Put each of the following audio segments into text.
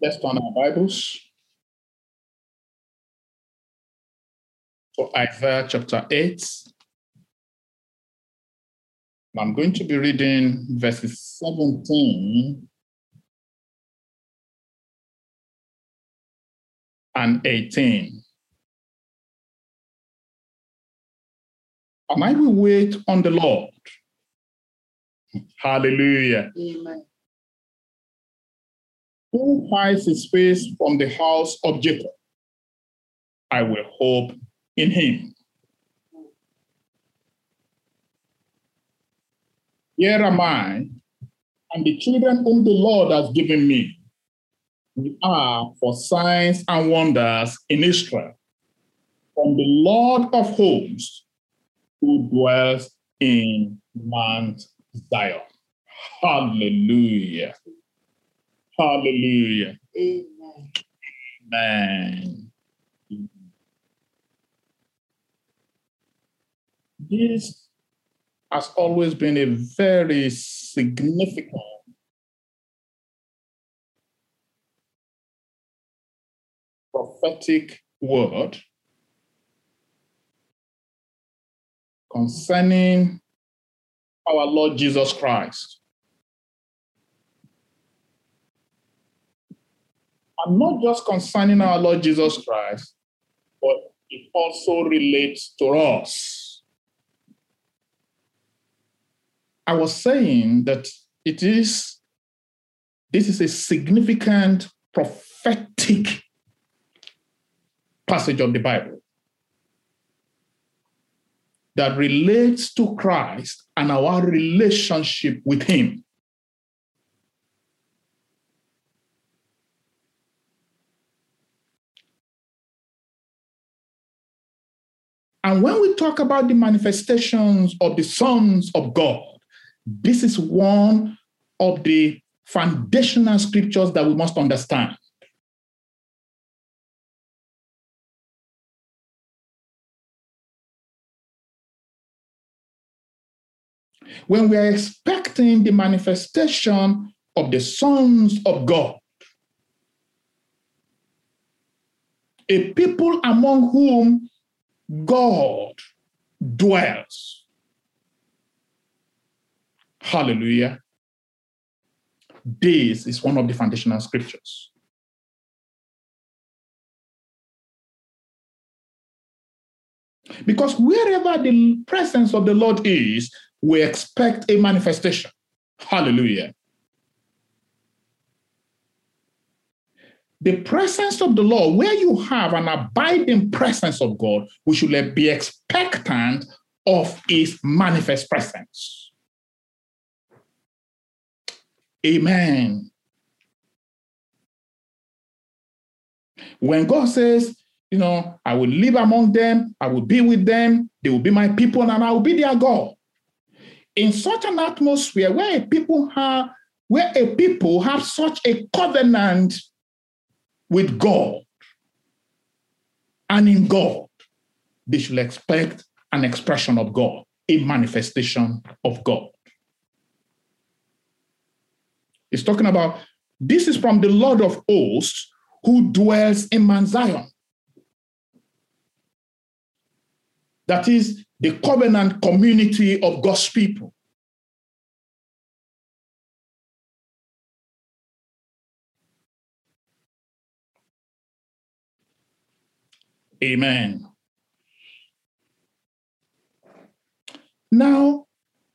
Let's turn our Bibles to Isaiah chapter 8. I'm going to be reading verses 17 and 18. And I will wait on the Lord. Hallelujah. Amen. Who hides his face from the house of Jacob? I will hope in him. Here am I, and the children whom the Lord has given me. We are for signs and wonders in Israel from the Lord of hosts who dwells in Mount Zion. Hallelujah. Hallelujah. Amen. Amen. This has always been a very significant prophetic word concerning our Lord Jesus Christ. And not just concerning our Lord Jesus Christ, but it also relates to us. I was saying that it is this is a significant prophetic passage of the Bible that relates to Christ and our relationship with Him. And when we talk about the manifestations of the sons of God, this is one of the foundational scriptures that we must understand. When we are expecting the manifestation of the sons of God, a people among whom God dwells. Hallelujah. This is one of the foundational scriptures. Because wherever the presence of the Lord is, we expect a manifestation. Hallelujah. The presence of the Lord, where you have an abiding presence of God, we should be expectant of his manifest presence. Amen. When God says, you know, I will live among them, I will be with them, they will be my people, and I will be their God. In such an atmosphere where people have, where a people have such a covenant with God and in God, they should expect an expression of God, a manifestation of God. It's talking about this is from the Lord of hosts who dwells in Mount Zion. That is the covenant community of God's people. Amen. Now,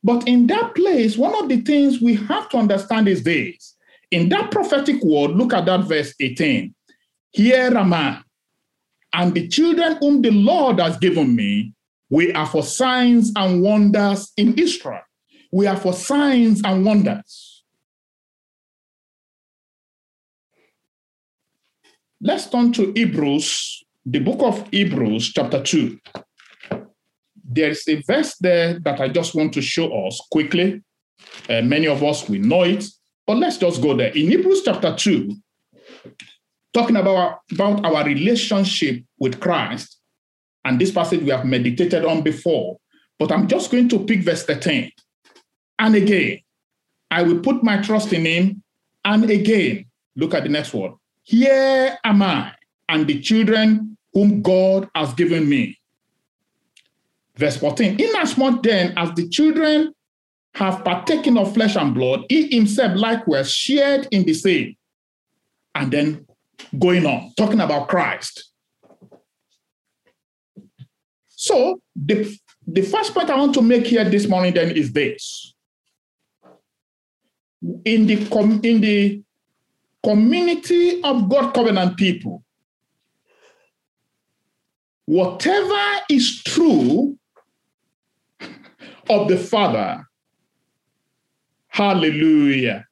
but in that place, one of the things we have to understand is this. In that prophetic word, look at that verse 18. Here am I, and the children whom the Lord has given me, we are for signs and wonders in Israel. We are for signs and wonders. Let's turn to Hebrews, the book of Hebrews, chapter 2 there is a verse there that I just want to show us quickly. Uh, many of us we know it, but let's just go there. In Hebrews chapter 2, talking about, about our relationship with Christ, and this passage we have meditated on before, but I'm just going to pick verse 13. And again, I will put my trust in him. And again, look at the next word. Here am I and the children whom God has given me. Verse 14 Inasmuch then as the children have partaken of flesh and blood, he himself likewise shared in the same. And then going on, talking about Christ. So the, the first point I want to make here this morning then is this. In the, com- in the community of God covenant people, whatever is true of the Father, hallelujah,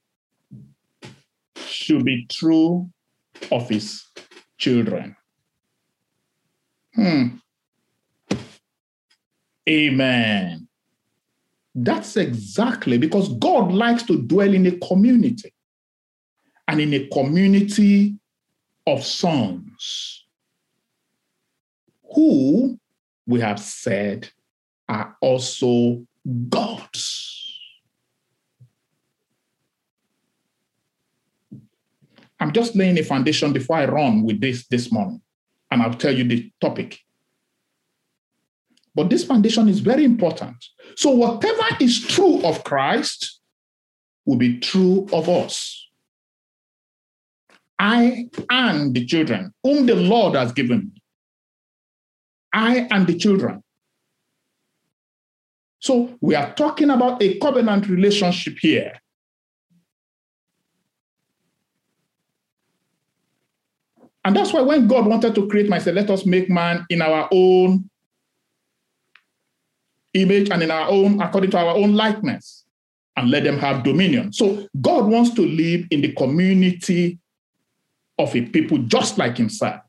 should be true of his children. Hmm. Amen. That's exactly because God likes to dwell in a community and in a community of sons who we have said are also gods. I'm just laying a foundation before I run with this this morning, and I'll tell you the topic. But this foundation is very important. So, whatever is true of Christ will be true of us. I and the children whom the Lord has given. I and the children. So, we are talking about a covenant relationship here. And that's why when God wanted to create man, he said, let us make man in our own image and in our own, according to our own likeness, and let them have dominion. So God wants to live in the community of a people just like himself.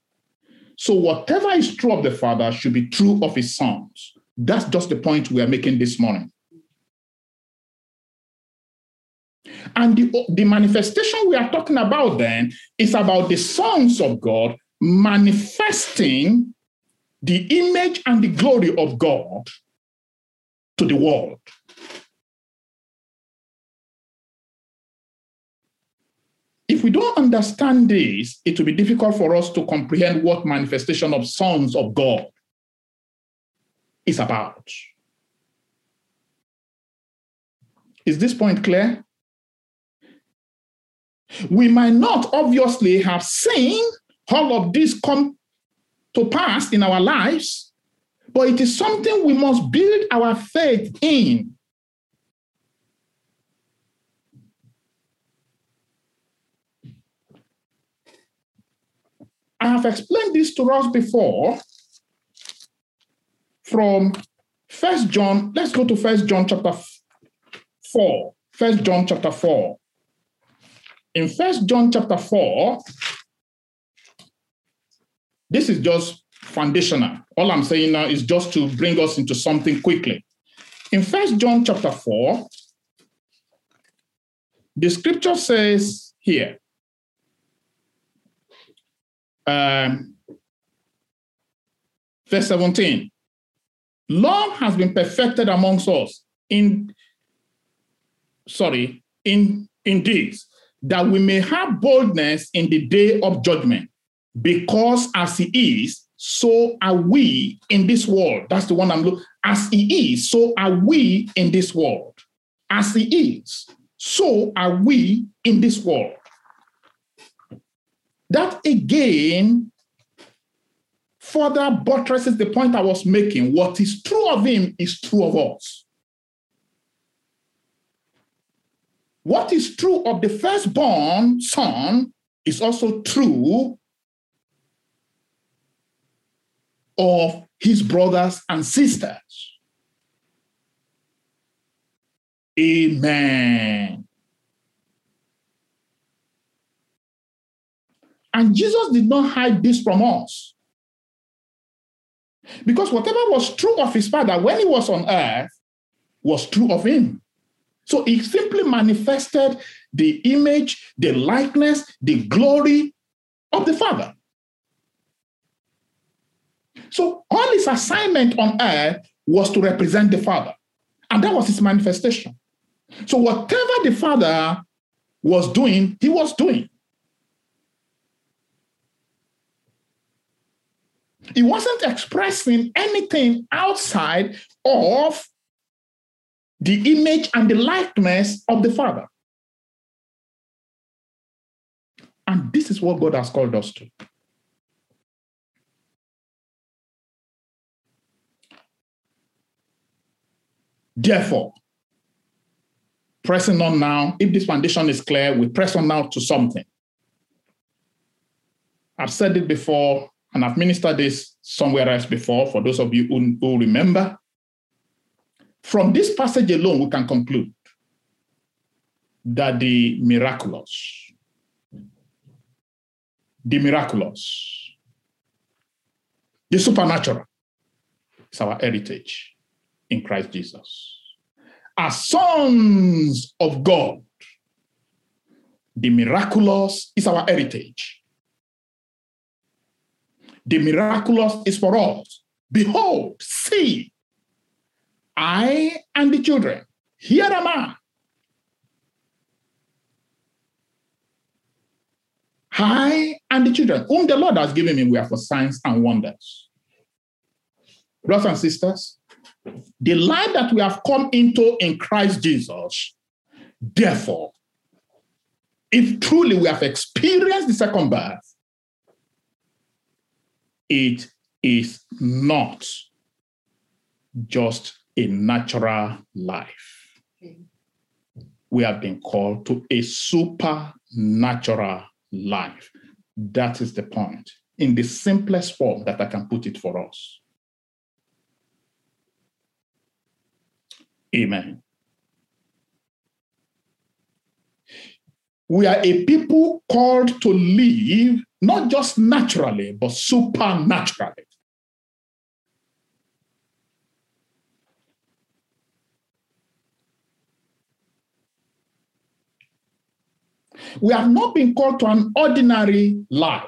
So whatever is true of the Father should be true of his sons. That's just the point we are making this morning. And the, the manifestation we are talking about then is about the sons of God manifesting the image and the glory of God to the world. If we don't understand this, it will be difficult for us to comprehend what manifestation of sons of God is about. Is this point clear? We might not obviously have seen all of this come to pass in our lives, but it is something we must build our faith in. I have explained this to us before from First John. Let's go to First John chapter 4. First John chapter 4. In First John chapter 4, this is just foundational. All I'm saying now is just to bring us into something quickly. In First John chapter 4, the scripture says here, um, verse 17, love has been perfected amongst us in, sorry, in, in this, that we may have boldness in the day of judgment, because as he is, so are we in this world. That's the one I'm looking. As he is, so are we in this world. As he is, so are we in this world. That again further buttresses the point I was making. What is true of him is true of us. What is true of the firstborn son is also true of his brothers and sisters. Amen. And Jesus did not hide this from us. Because whatever was true of his father when he was on earth was true of him. So he simply manifested the image, the likeness, the glory of the Father. So all his assignment on earth was to represent the Father. And that was his manifestation. So whatever the Father was doing, he was doing. He wasn't expressing anything outside of the image and the likeness of the Father. And this is what God has called us to. Therefore, pressing on now, if this foundation is clear, we press on now to something. I've said it before, and I've ministered this somewhere else before, for those of you who, who remember. From this passage alone, we can conclude that the miraculous, the miraculous, the supernatural is our heritage in Christ Jesus. As sons of God, the miraculous is our heritage. The miraculous is for us. Behold, see, I and the children, here am I. I and the children, whom the Lord has given me, we are for signs and wonders. Brothers and sisters, the life that we have come into in Christ Jesus, therefore, if truly we have experienced the second birth, it is not just a natural life. We have been called to a supernatural life. That is the point, in the simplest form that I can put it for us. Amen. We are a people called to live not just naturally, but supernaturally. We have not been called to an ordinary life.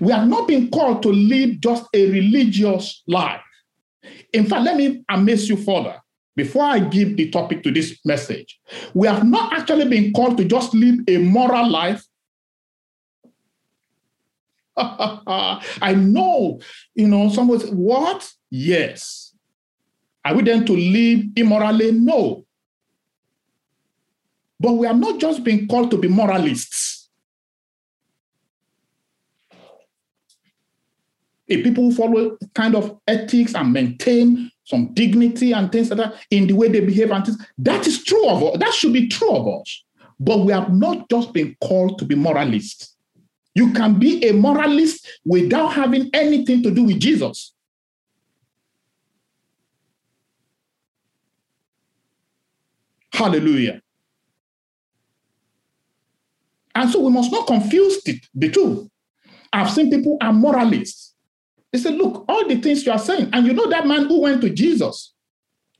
We have not been called to live just a religious life. In fact, let me amaze you further before I give the topic to this message. We have not actually been called to just live a moral life. I know, you know, someone says, what? Yes. Are we then to live immorally? No. But we are not just being called to be moralists. A people follow kind of ethics and maintain some dignity and things like that in the way they behave and things. That is true of us. That should be true of us. But we have not just been called to be moralists. You can be a moralist without having anything to do with Jesus. Hallelujah. And so we must not confuse the, the two. I've seen people are moralists. They say, look, all the things you are saying, and you know that man who went to Jesus.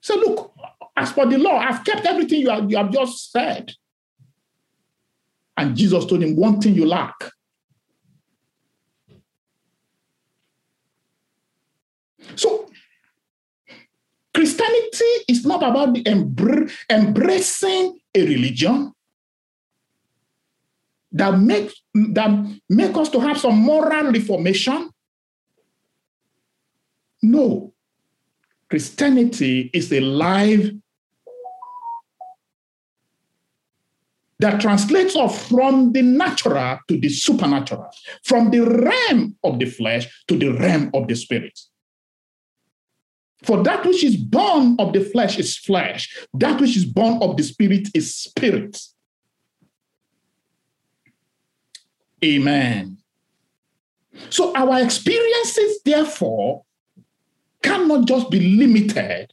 Say, look, as for the law, I've kept everything you have, you have just said. And Jesus told him, one thing you lack. So Christianity is not about embracing a religion that make that make us to have some moral reformation. No. Christianity is a life that translates us from the natural to the supernatural, from the realm of the flesh to the realm of the spirit. For that which is born of the flesh is flesh, that which is born of the spirit is spirit. Amen. So our experiences, therefore, cannot just be limited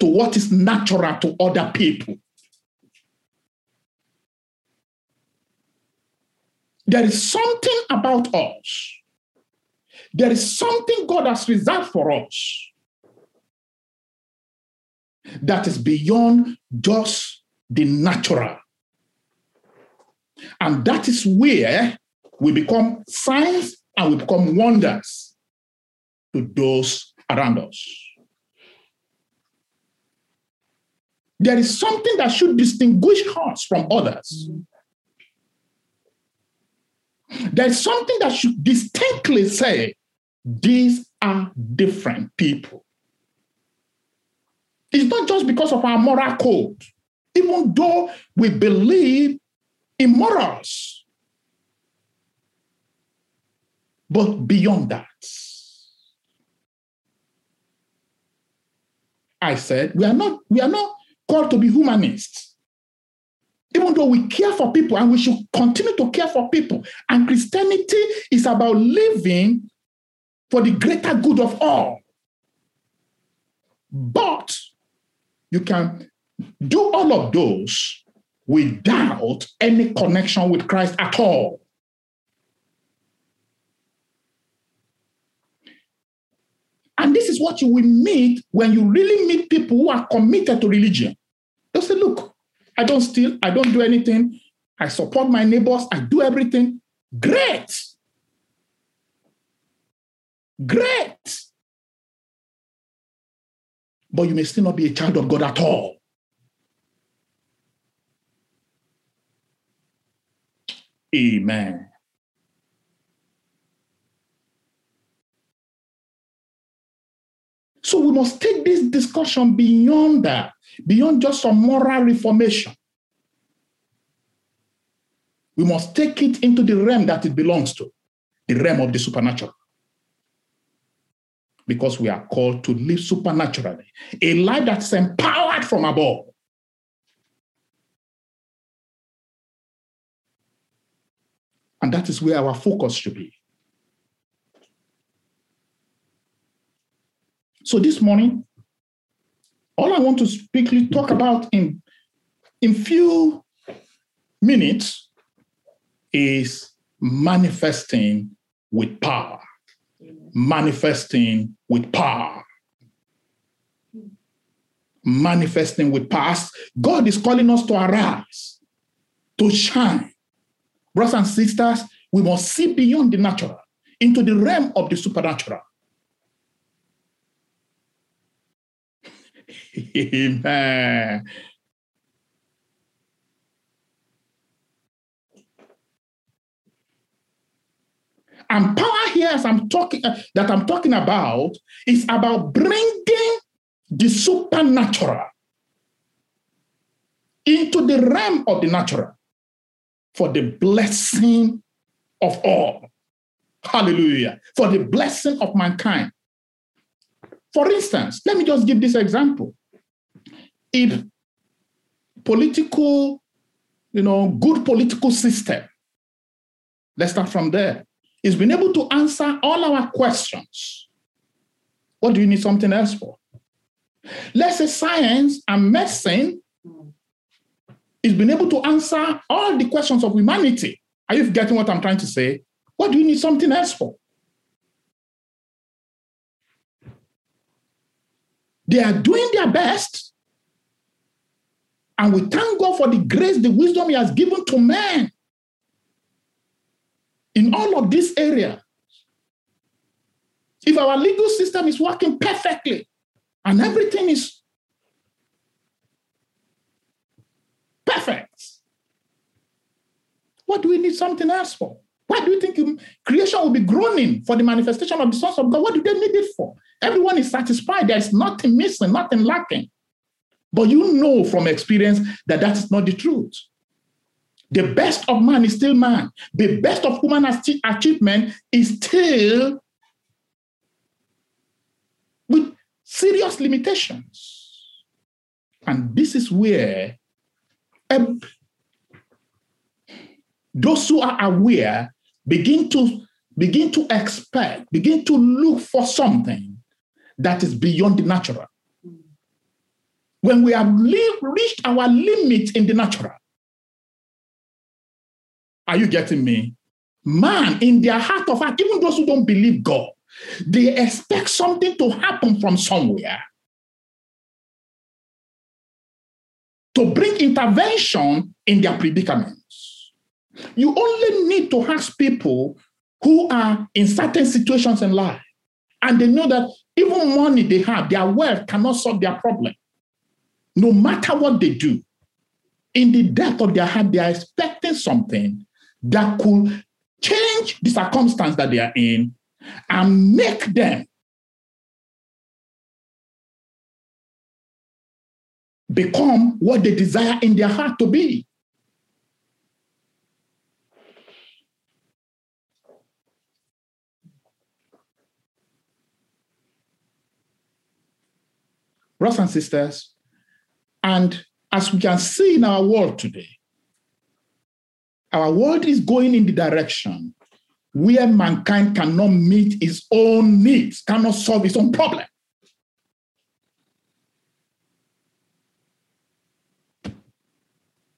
to what is natural to other people. There is something about us. There is something God has reserved for us that is beyond just the natural. And that is where we become signs and we become wonders to those around us. There is something that should distinguish us from others. There's something that should distinctly say, these are different people. It's not just because of our moral code, even though we believe in morals. But beyond that, I said, we are not, we are not called to be humanists. Even though we care for people and we should continue to care for people. And Christianity is about living for the greater good of all. But you can do all of those without any connection with Christ at all. And this is what you will meet when you really meet people who are committed to religion. They'll say, Look, I don't steal, I don't do anything, I support my neighbors, I do everything. Great. Great. But you may still not be a child of God at all. Amen. So we must take this discussion beyond that, beyond just some moral reformation. We must take it into the realm that it belongs to, the realm of the supernatural. Because we are called to live supernaturally, a life that's empowered from above. And that is where our focus should be. So this morning, all I want to quickly talk about in in few minutes is manifesting with power. Manifesting with power. Manifesting with power. God is calling us to arise, to shine. Brothers and sisters, we must see beyond the natural into the realm of the supernatural. Amen. And power here, as I'm talking, uh, that I'm talking about, is about bringing the supernatural into the realm of the natural for the blessing of all. Hallelujah. For the blessing of mankind. For instance, let me just give this example. If political, you know, good political system, let's start from there, is being able to answer all our questions, what do you need something else for? Let's say science and medicine is being able to answer all the questions of humanity. Are you getting what I'm trying to say? What do you need something else for? They are doing their best. And we thank God for the grace, the wisdom He has given to man in all of this area. If our legal system is working perfectly and everything is perfect, what do we need something else for? Why do you think creation will be groaning for the manifestation of the sons of God? What do they need it for? Everyone is satisfied. There's nothing missing, nothing lacking. But you know from experience that that is not the truth. The best of man is still man. The best of human achievement is still with serious limitations. And this is where um, those who are aware begin to begin to expect, begin to look for something that is beyond the natural. When we have reached our limit in the natural, are you getting me? Man, in their heart of heart, even those who don't believe God, they expect something to happen from somewhere to bring intervention in their predicaments. You only need to ask people who are in certain situations in life, and they know that even money they have, their wealth cannot solve their problem. No matter what they do, in the depth of their heart, they are expecting something that could change the circumstance that they are in and make them become what they desire in their heart to be. Brothers and sisters, and as we can see in our world today, our world is going in the direction where mankind cannot meet its own needs, cannot solve its own problem.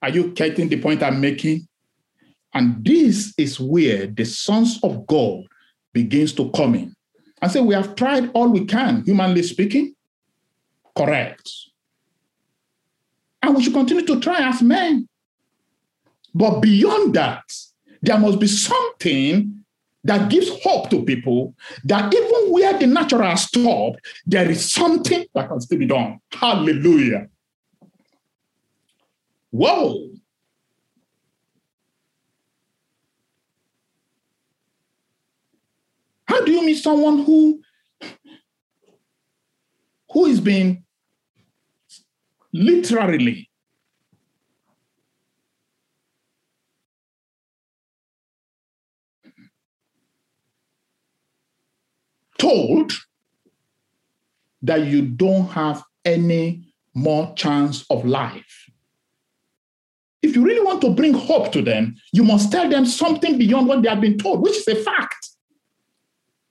Are you getting the point I'm making? And this is where the sons of God begins to come in. I say we have tried all we can, humanly speaking. Correct. And we should continue to try as men. But beyond that, there must be something that gives hope to people that even where the natural has stopped, there is something that can still be done. Hallelujah. Whoa. How do you meet someone who who is being literally told that you don't have any more chance of life. If you really want to bring hope to them, you must tell them something beyond what they have been told, which is a fact.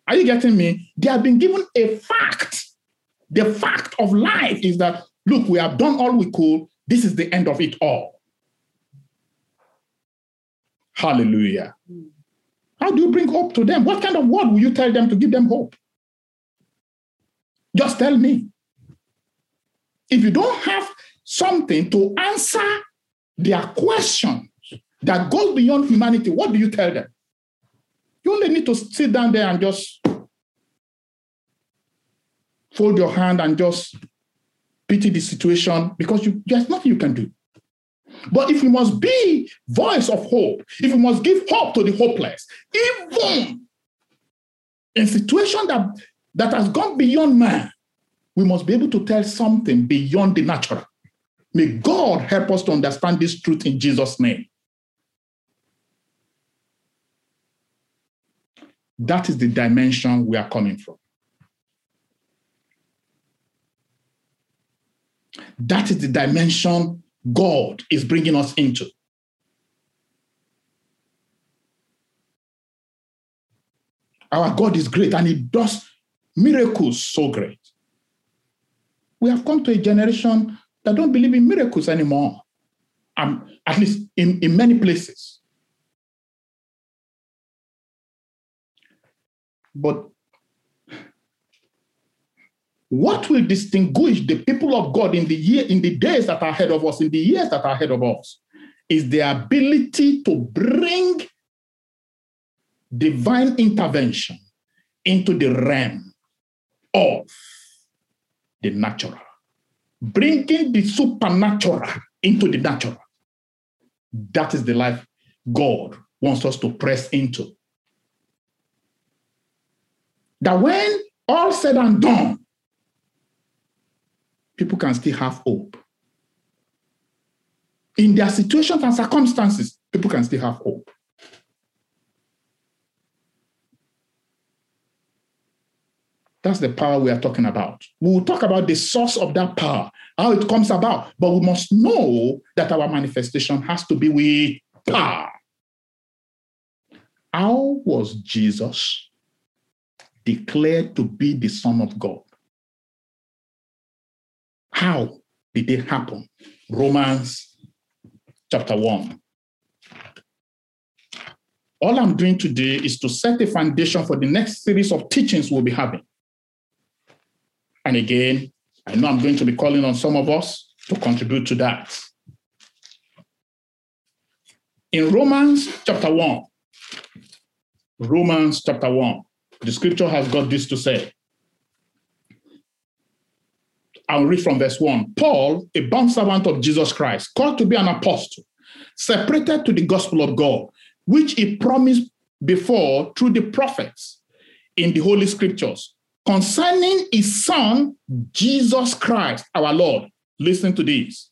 Are you getting me? They have been given a fact. The fact of life is that, look, we have done all we could. This is the end of it all. Hallelujah. Hmm. How do you bring hope to them? What kind of word will you tell them to give them hope? Just tell me. If you don't have something to answer their questions that goes beyond humanity, what do you tell them? You only need to sit down there and just fold your hand and just pity the situation because you, there's nothing you can do. But if we must be voice of hope, if we must give hope to the hopeless, even in situation that, that has gone beyond man, we must be able to tell something beyond the natural. May God help us to understand this truth in Jesus' name. That is the dimension we are coming from. That is the dimension God is bringing us into. Our God is great and He does miracles so great. We have come to a generation that don't believe in miracles anymore, um, at least in, in many places. But what will distinguish the people of God in the year, in the days that are ahead of us, in the years that are ahead of us, is the ability to bring divine intervention into the realm of the natural, bringing the supernatural into the natural. That is the life God wants us to press into. That when all said and done, people can still have hope. In their situations and circumstances, people can still have hope. That's the power we are talking about. We will talk about the source of that power, how it comes about, but we must know that our manifestation has to be with power. How was Jesus declared to be the Son of God? How did it happen? Romans chapter 1. All I'm doing today is to set a foundation for the next series of teachings we'll be having. And again, I know I'm going to be calling on some of us to contribute to that. In Romans chapter 1, Romans chapter 1, the scripture has got this to say I'll read from verse 1. Paul, a bond servant of Jesus Christ, called to be an apostle, separated to the gospel of God, which he promised before through the prophets in the Holy Scriptures, concerning his son, Jesus Christ, our Lord, Listen to this.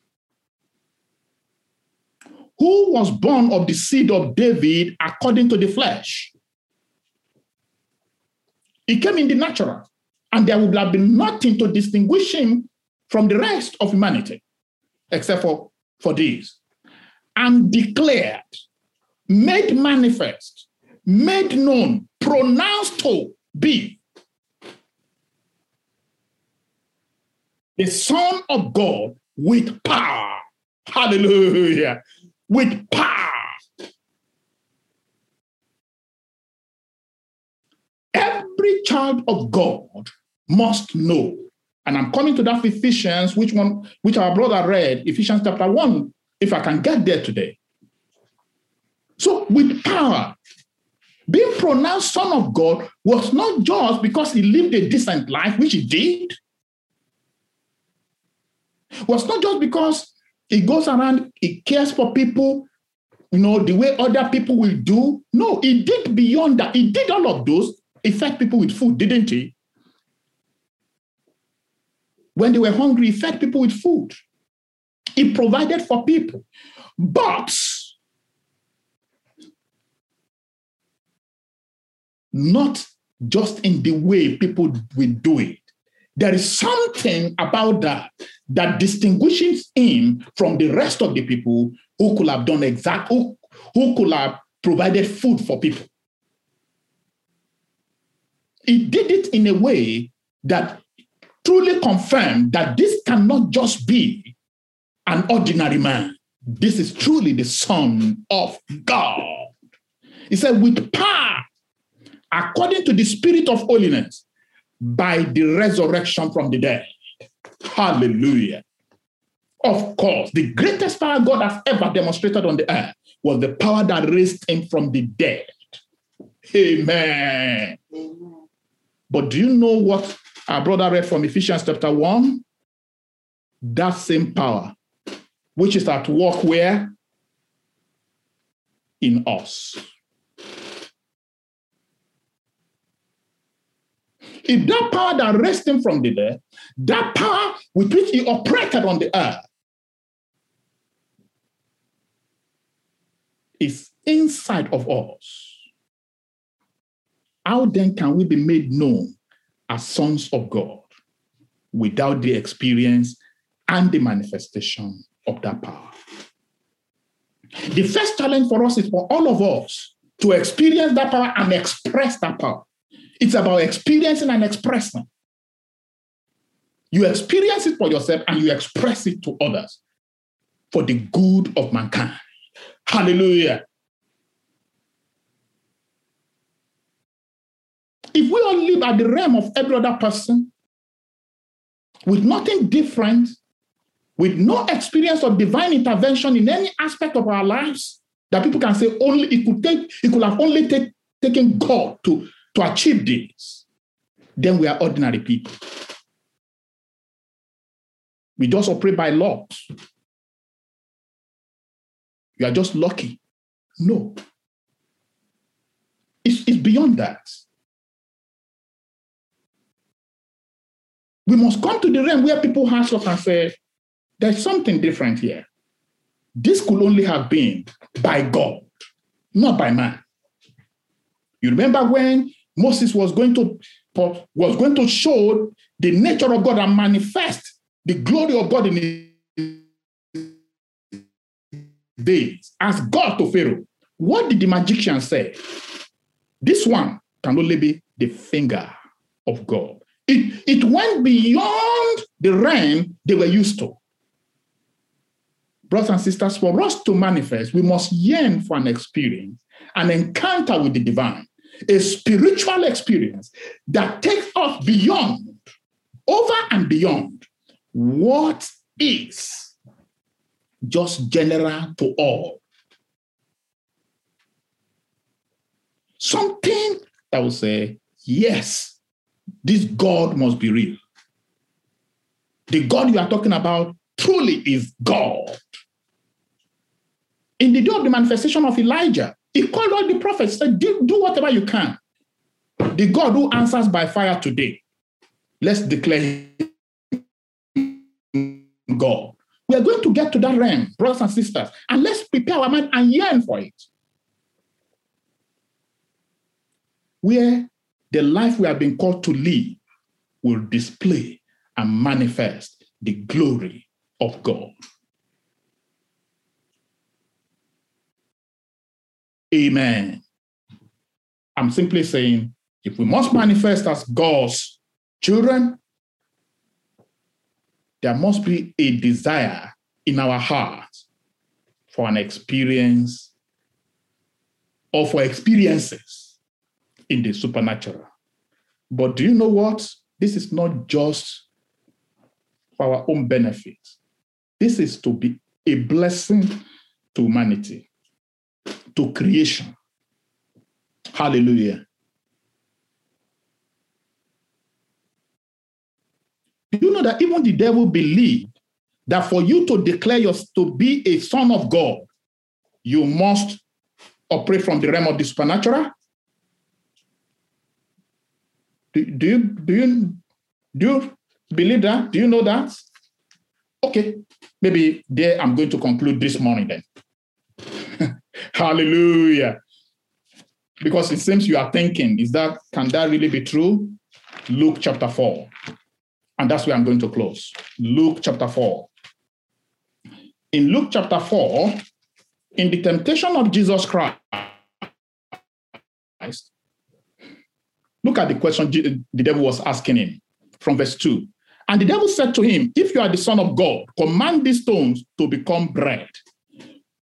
Who was born of the seed of David according to the flesh? He came in the natural, and there would have been nothing to distinguish him from the rest of humanity, except for, for this. And declared, made manifest, made known, pronounced to be the Son of God with power. Hallelujah. With power. Every child of God must know. And I'm coming to that Ephesians, which one, which our brother read, Ephesians chapter 1, if I can get there today. So, with power, being pronounced Son of God was not just because he lived a decent life, which he did, was not just because he goes around, he cares for people, you know, the way other people will do. No, he did beyond that. He did all of those. He fed people with food, didn't he? When they were hungry, he fed people with food. He provided for people. But not just in the way people will do it. There is something about that that distinguishes him from the rest of the people who could have done exact, who, who could have provided food for people. He did it in a way that truly confirmed that this cannot just be an ordinary man. This is truly the Son of God. He said, with power according to the spirit of holiness by the resurrection from the dead. Hallelujah. Of course, the greatest power God has ever demonstrated on the earth was the power that raised him from the dead. Amen. Amen. But do you know what our brother read from Ephesians chapter 1? That same power, which is at work where? In us. If that power that raised him from the dead, that power with which he operated on the earth, is inside of us, how then can we be made known as sons of God without the experience and the manifestation of that power? The first challenge for us is for all of us to experience that power and express that power. It's about experiencing and expressing. You experience it for yourself and you express it to others for the good of mankind. Hallelujah. If we all live at the realm of every other person with nothing different, with no experience of divine intervention in any aspect of our lives, that people can say only it could take, it could have only take, taken God to to achieve this, then we are ordinary people. We just operate by laws. You are just lucky. No. It's, it's beyond that. We must come to the realm where people hands up and say, there's something different here. This could only have been by God, not by man. You remember when Moses was going to was going to show the nature of God and manifest the glory of God in his days as God to Pharaoh. What did the magician say? This one can only be the finger of God. It, it went beyond the realm they were used to. Brothers and sisters, for us to manifest, we must yearn for an experience, an encounter with the divine a spiritual experience that takes us beyond, over and beyond what is just general to all. Something that will say, yes, this God must be real. The God you are talking about truly is God. In the day of the manifestation of Elijah, he called all the prophets, said, do, whatever you can. The God who answers by fire today, let's declare God. We are going to get to that realm, brothers and sisters, and let's prepare our mind and yearn for it. Where the life we have been called to live will display and manifest the glory of God. Amen. I'm simply saying if we must manifest as God's children, there must be a desire in our hearts for an experience or for experiences in the supernatural. But do you know what? This is not just for our own benefit. This is to be a blessing to humanity, to creation. Hallelujah. Do you know that even the devil believed that for you to declare yourself to be a son of God, you must operate from the realm of the supernatural? Do, do, you, do, you, do you believe that? Do you know that? Okay, maybe there I'm going to conclude this morning then. Hallelujah. Because it seems you are thinking, is that can that really be true? Luke chapter 4. And that's where I'm going to close. Luke chapter 4. In Luke chapter 4, in the temptation of Jesus Christ, look at the question the devil was asking him from verse 2. And the devil said to him, If you are the Son of God, command these stones to become bread.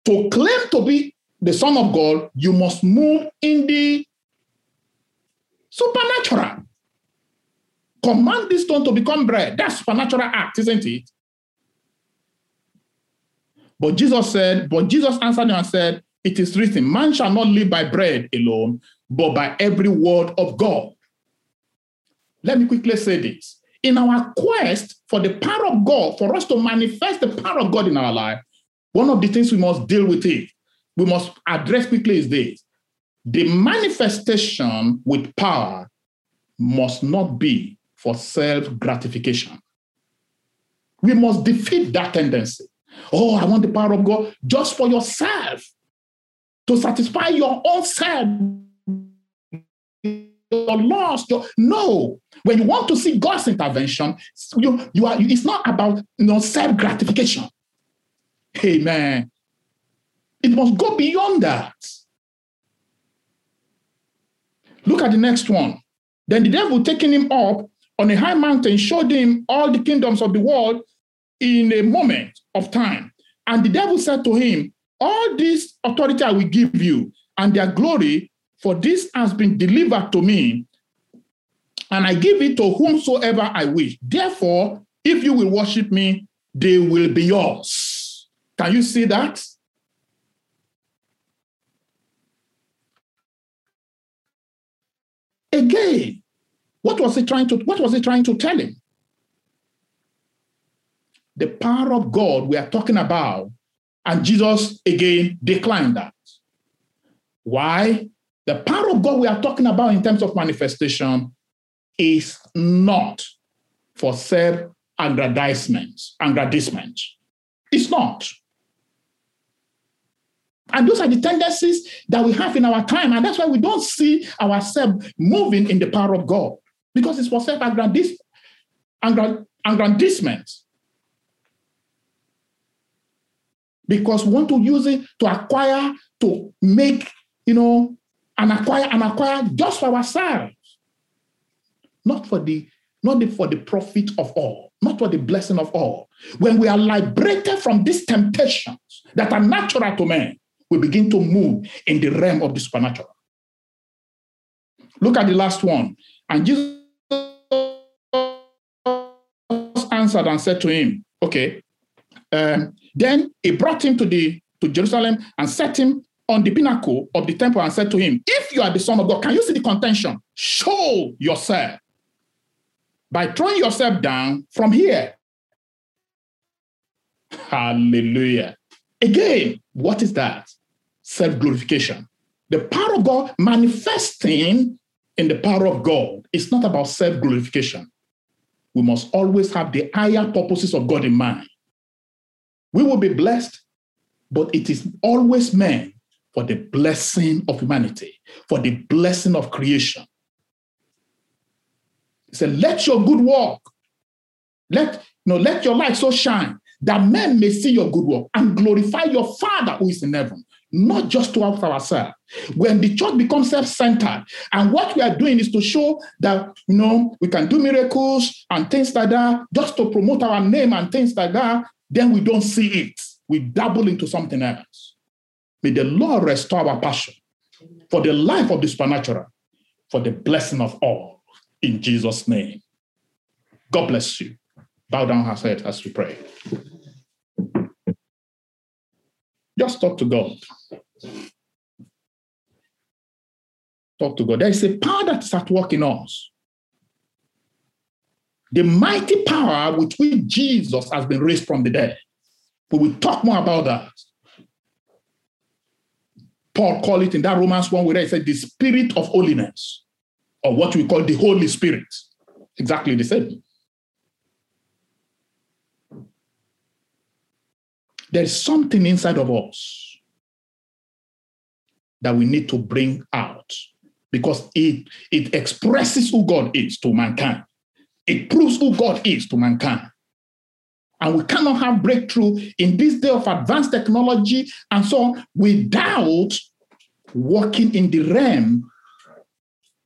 To claim to be the Son of God, you must move in the supernatural. Command this stone to become bread. That's supernatural act, isn't it? But Jesus said, but Jesus answered him and said, It is written, man shall not live by bread alone, but by every word of God. Let me quickly say this. In our quest for the power of God, for us to manifest the power of God in our life, one of the things we must deal with it, we must address quickly is this. The manifestation with power must not be for self gratification. We must defeat that tendency. Oh, I want the power of God just for yourself, to satisfy your own self. Your. Your, no. When you want to see God's intervention, you, you are, it's not about you know, self gratification. Amen. It must go beyond that. Look at the next one. Then the devil taking him up on a high mountain showed him all the kingdoms of the world in a moment of time. And the devil said to him, All this authority I will give you and their glory, for this has been delivered to me, and I give it to whomsoever I wish. Therefore, if you will worship me, they will be yours. Can you see that? Again, what was he trying to what was he trying to tell him? The power of God we are talking about, and Jesus again declined that. Why? The power of God we are talking about in terms of manifestation is not for self aggrandizement, aggrandizement. It's not. And those are the tendencies that we have in our time. And that's why we don't see ourselves moving in the power of God because it's for self aggrandizement. Because we want to use it to acquire, to make, you know, and acquire and acquire just for ourselves. Not for the not for the profit of all, not for the blessing of all. When we are liberated from these temptations that are natural to man, we begin to move in the realm of the supernatural. Look at the last one. And Jesus answered and said to him, Okay. Um, then he brought him to the to Jerusalem and set him on the pinnacle of the temple and said to him, If you are the Son of God, can you see the contention? Show yourself by throwing yourself down from here. Hallelujah. Again, what is that? Self glorification. The power of God manifesting in the power of God is not about self glorification we must always have the higher purposes of God in mind. We will be blessed, but it is always meant for the blessing of humanity, for the blessing of creation. He said, Let your good work, let, you know, let your light so shine that men may see your good work and glorify your Father who is in heaven, not just to ourselves. When the church becomes self-centered, and what we are doing is to show that you know we can do miracles and things like that, just to promote our name and things like that, then we don't see it. We double into something else. May the Lord restore our passion for the life of the supernatural, for the blessing of all. In Jesus' name. God bless you. Bow down our head as we pray. Just talk to God. Talk to God. There is a power that is at work in us. The mighty power with which Jesus has been raised from the dead. We will talk more about that. Paul called it in that Romans 1 where he said the spirit of holiness, or what we call the Holy Spirit. Exactly the same. There's something inside of us that we need to bring out because it, it expresses who God is to mankind. It proves who God is to mankind. And we cannot have breakthrough in this day of advanced technology and so on without working in the realm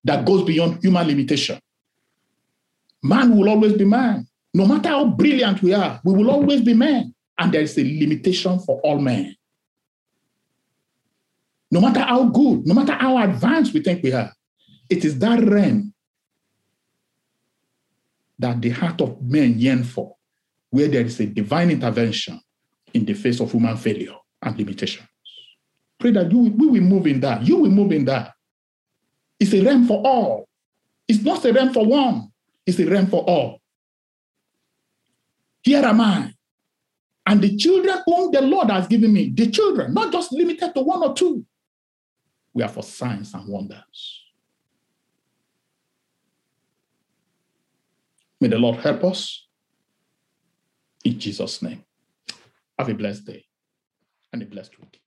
that goes beyond human limitation. Man will always be man. No matter how brilliant we are, we will always be man and there is a limitation for all men. No matter how good, no matter how advanced we think we are, it is that realm that the heart of men yearn for, where there is a divine intervention in the face of human failure and limitations. Pray that you, we will move in that. You will move in that. It's a realm for all. It's not a realm for one. It's a realm for all. Here am I. And the children whom the Lord has given me, the children, not just limited to one or two, we are for signs and wonders. May the Lord help us. In Jesus' name. Have a blessed day and a blessed week.